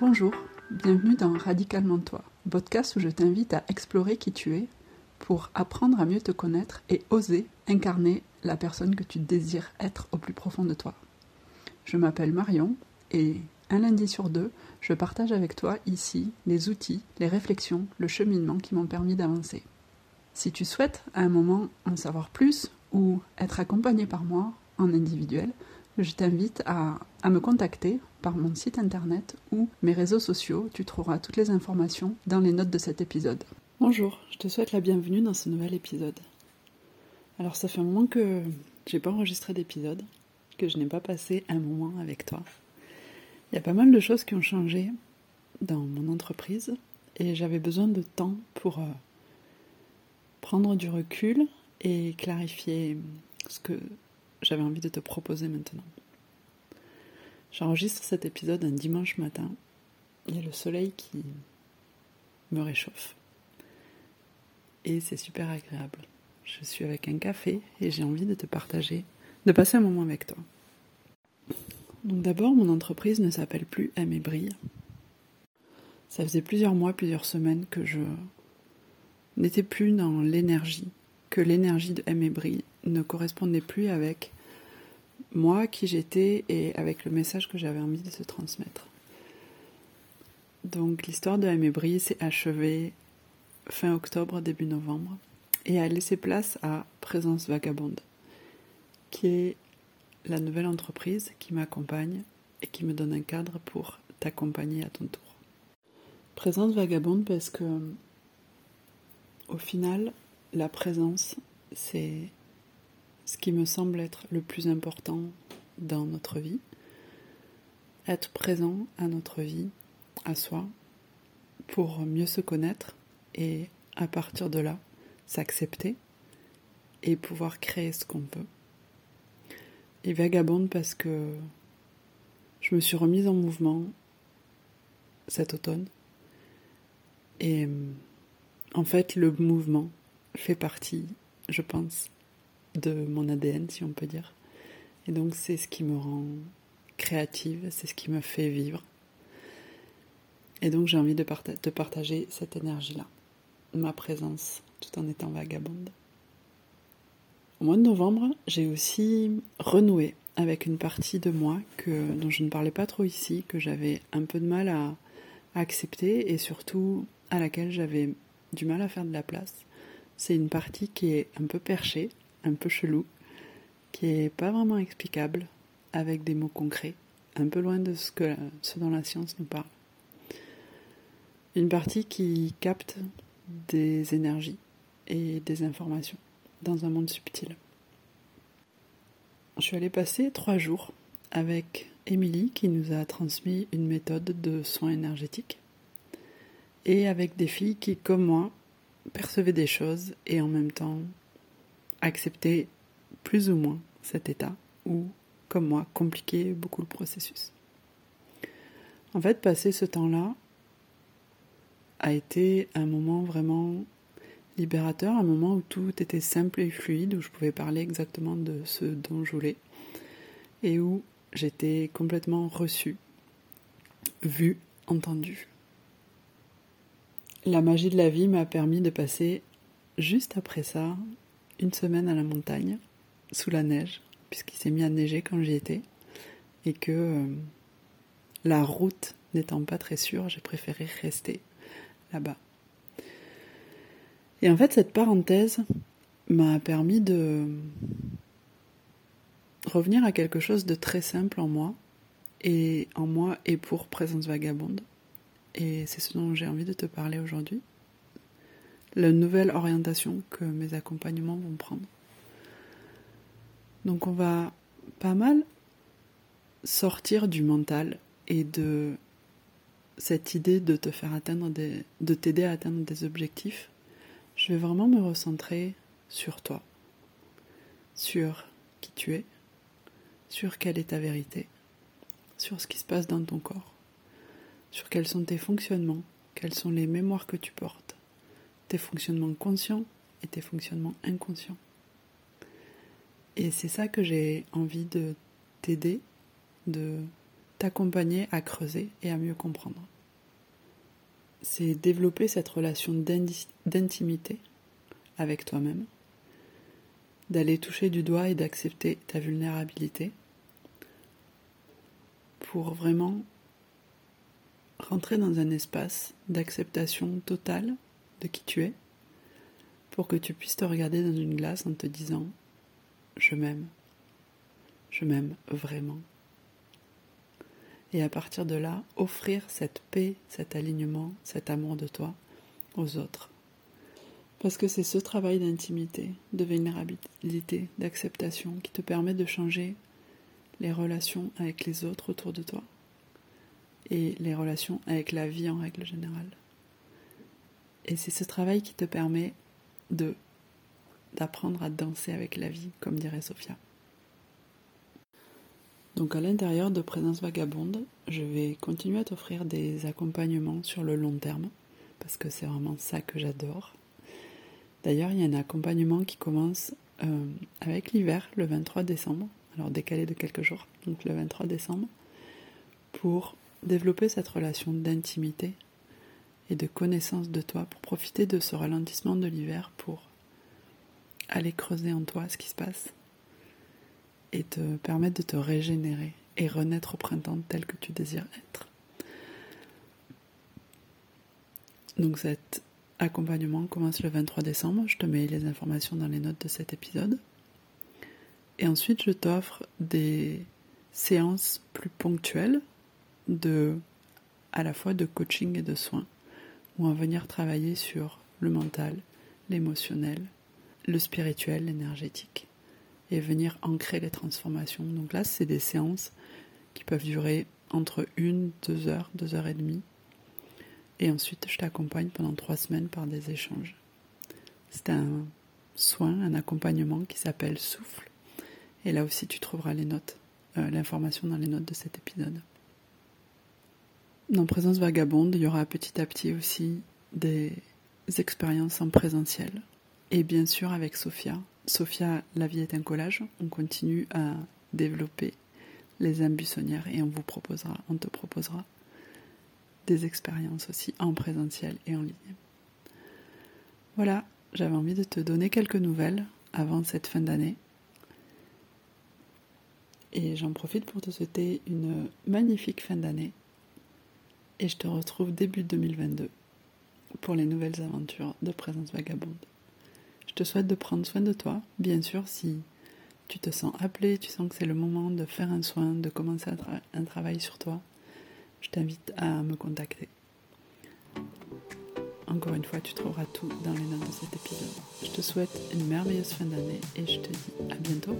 Bonjour, bienvenue dans Radicalement Toi, podcast où je t'invite à explorer qui tu es pour apprendre à mieux te connaître et oser incarner la personne que tu désires être au plus profond de toi. Je m'appelle Marion et un lundi sur deux, je partage avec toi ici les outils, les réflexions, le cheminement qui m'ont permis d'avancer. Si tu souhaites à un moment en savoir plus ou être accompagné par moi en individuel, je t'invite à, me contacter par mon site internet ou mes réseaux sociaux. Tu trouveras toutes les informations dans les notes de cet épisode. Bonjour, je te souhaite la bienvenue dans ce nouvel épisode. Alors ça fait un moment que j'ai pas enregistré d'épisode, que je n'ai pas passé un moment avec toi. Il y a pas mal de choses qui ont changé dans mon entreprise et j'avais besoin de temps pour euh, prendre du recul et clarifier ce que j'avais envie de te proposer maintenant. J'enregistre cet épisode un dimanche matin. Il y a le soleil qui me réchauffe. Et c'est super agréable. Je suis avec un café et j'ai envie de te partager, de passer un moment avec toi. Donc d'abord, mon entreprise ne s'appelle plus Brille. Ça faisait plusieurs mois, plusieurs semaines que je n'étais plus dans l'énergie, que l'énergie de Brille ne correspondait plus avec moi, qui j'étais et avec le message que j'avais envie de se transmettre. Donc l'histoire de Aimé s'est achevée fin octobre, début novembre, et a laissé place à Présence Vagabonde, qui est la nouvelle entreprise qui m'accompagne et qui me donne un cadre pour t'accompagner à ton tour. Présence Vagabonde parce que au final, la présence, c'est ce qui me semble être le plus important dans notre vie. Être présent à notre vie, à soi, pour mieux se connaître et à partir de là, s'accepter et pouvoir créer ce qu'on veut. Et vagabonde parce que je me suis remise en mouvement cet automne. Et en fait, le mouvement fait partie, je pense, de mon ADN, si on peut dire. Et donc c'est ce qui me rend créative, c'est ce qui me fait vivre. Et donc j'ai envie de, partager cette énergie-là, ma présence, tout en étant vagabonde. Au mois de novembre, j'ai aussi renoué avec une partie de moi que, dont je ne parlais pas trop ici, que j'avais un peu de mal à, accepter et surtout à laquelle j'avais du mal à faire de la place. C'est une partie qui est un peu perchée, un peu chelou, qui est pas vraiment explicable avec des mots concrets, un peu loin de ce, que, ce dont la science nous parle. Une partie qui capte des énergies et des informations dans un monde subtil. Je suis allée passer trois jours avec Émilie qui nous a transmis une méthode de soins énergétiques et avec des filles qui, comme moi, percevaient des choses et en même temps accepter plus ou moins cet état ou, comme moi, compliquer beaucoup le processus. En fait, passer ce temps-là a été un moment vraiment libérateur, un moment où tout était simple et fluide, où je pouvais parler exactement de ce dont je voulais et où j'étais complètement reçue, vue, entendue. La magie de la vie m'a permis de passer juste après ça une semaine à la montagne, sous la neige, puisqu'il s'est mis à neiger quand j'y étais, et que euh, la route n'étant pas très sûre, j'ai préféré rester là-bas. Et en fait, cette parenthèse m'a permis de revenir à quelque chose de très simple en moi, et en moi et pour Présence Vagabonde. Et c'est ce dont j'ai envie de te parler aujourd'hui la nouvelle orientation que mes accompagnements vont prendre. Donc on va pas mal sortir du mental et de cette idée de te faire atteindre des, de t'aider à atteindre des objectifs. Je vais vraiment me recentrer sur toi, sur qui tu es, sur quelle est ta vérité, sur ce qui se passe dans ton corps, sur quels sont tes fonctionnements, quelles sont les mémoires que tu portes, tes fonctionnements conscients et tes fonctionnements inconscients. Et c'est ça que j'ai envie de t'aider, de t'accompagner à creuser et à mieux comprendre. C'est développer cette relation d'intimité avec toi-même, d'aller toucher du doigt et d'accepter ta vulnérabilité pour vraiment rentrer dans un espace d'acceptation totale de qui tu es, pour que tu puisses te regarder dans une glace en te disant je m'aime, je m'aime vraiment. Et à partir de là, offrir cette paix, cet alignement, cet amour de toi aux autres. Parce que c'est ce travail d'intimité, de vulnérabilité, d'acceptation qui te permet de changer les relations avec les autres autour de toi et les relations avec la vie en règle générale. Et c'est ce travail qui te permet de d'apprendre à danser avec la vie, comme dirait Sophia. Donc à l'intérieur de Présence Vagabonde, je vais continuer à t'offrir des accompagnements sur le long terme, parce que c'est vraiment ça que j'adore. D'ailleurs, il y a un accompagnement qui commence euh, avec l'hiver, le 23 décembre, alors décalé de quelques jours, donc le 23 décembre, pour développer cette relation d'intimité et de connaissance de toi, pour profiter de ce ralentissement de l'hiver, pour aller creuser en toi ce qui se passe et te permettre de te régénérer et renaître au printemps tel que tu désires être. Donc cet accompagnement commence le 23 décembre, je te mets les informations dans les notes de cet épisode. Et ensuite, je t'offre des séances plus ponctuelles de à la fois de coaching et de soins, où on va venir travailler sur le mental, l'émotionnel, le spirituel, l'énergétique, et venir ancrer les transformations. Donc là, c'est des séances qui peuvent durer entre une, deux heures, deux heures et demie. Et ensuite, je t'accompagne pendant trois semaines par des échanges. C'est un soin, un accompagnement qui s'appelle Souffle. Et là aussi, tu trouveras les notes, euh, l'information dans les notes de cet épisode. Dans Présence Vagabonde, il y aura petit à petit aussi des expériences en présentiel. Et bien sûr avec Sophia. Sophia, la vie est un collage. On continue à développer les âmes buissonnières et on vous proposera, on te proposera des expériences aussi en présentiel et en ligne. Voilà, j'avais envie de te donner quelques nouvelles avant cette fin d'année. Et j'en profite pour te souhaiter une magnifique fin d'année et je te retrouve début 2022 pour les nouvelles aventures de Présence Vagabonde. Te souhaite de prendre soin de toi, bien sûr, si tu te sens appelé, tu sens que c'est le moment de faire un soin, de commencer un travail sur toi, je t'invite à me contacter. Encore une fois, tu trouveras tout dans les notes de cet épisode. Je te souhaite une merveilleuse fin d'année et je te dis à bientôt.